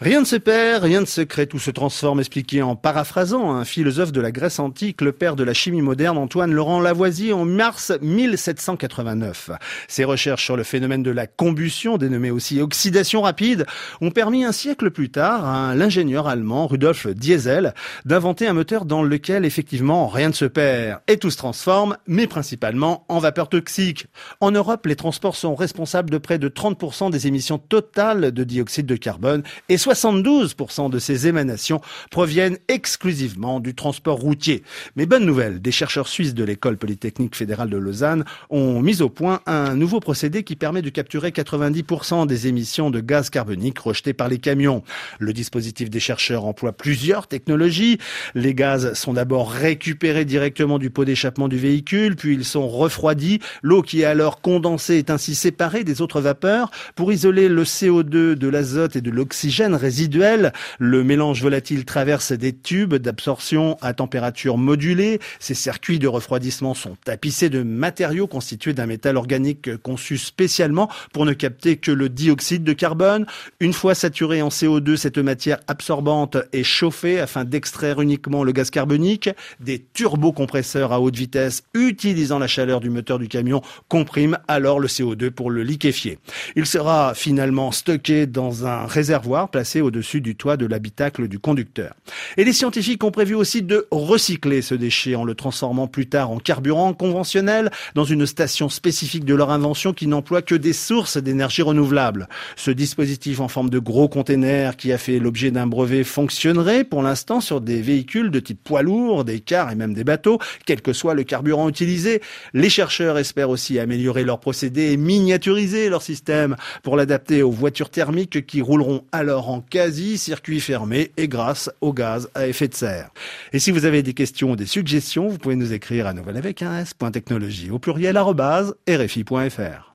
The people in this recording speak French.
Rien ne se perd, rien ne se crée, tout se transforme, expliqué en paraphrasant un philosophe de la Grèce antique, le père de la chimie moderne, Antoine Laurent Lavoisier, en mars 1789. Ses recherches sur le phénomène de la combustion, dénommé aussi oxydation rapide, ont permis un siècle plus tard à l'ingénieur allemand Rudolf Diesel d'inventer un moteur dans lequel effectivement rien ne se perd et tout se transforme, mais principalement en vapeur toxique. En Europe, les transports sont responsables de près de 30% des émissions totales de dioxyde de carbone et 72% de ces émanations proviennent exclusivement du transport routier. Mais bonne nouvelle, des chercheurs suisses de l'école polytechnique fédérale de Lausanne ont mis au point un nouveau procédé qui permet de capturer 90% des émissions de gaz carbonique rejetées par les camions. Le dispositif des chercheurs emploie plusieurs technologies. Les gaz sont d'abord récupérés directement du pot d'échappement du véhicule, puis ils sont refroidis. L'eau qui est alors condensée est ainsi séparée des autres vapeurs pour isoler le CO2 de l'azote et de l'oxygène résiduel. Le mélange volatile traverse des tubes d'absorption à température modulée. Ces circuits de refroidissement sont tapissés de matériaux constitués d'un métal organique conçu spécialement pour ne capter que le dioxyde de carbone. Une fois saturée en CO2, cette matière absorbante est chauffée afin d'extraire uniquement le gaz carbonique. Des turbocompresseurs à haute vitesse utilisant la chaleur du moteur du camion compriment alors le CO2 pour le liquéfier. Il sera finalement stocké dans un réservoir au-dessus du toit de l'habitacle du conducteur. Et les scientifiques ont prévu aussi de recycler ce déchet en le transformant plus tard en carburant conventionnel dans une station spécifique de leur invention qui n'emploie que des sources d'énergie renouvelable. Ce dispositif en forme de gros container qui a fait l'objet d'un brevet fonctionnerait pour l'instant sur des véhicules de type poids lourd, des cars et même des bateaux, quel que soit le carburant utilisé. Les chercheurs espèrent aussi améliorer leur procédé et miniaturiser leur système pour l'adapter aux voitures thermiques qui rouleront alors en en quasi-circuit fermé et grâce au gaz à effet de serre. Et si vous avez des questions ou des suggestions, vous pouvez nous écrire à nouvelle avec un s.technologie au pluriel rfi.fr.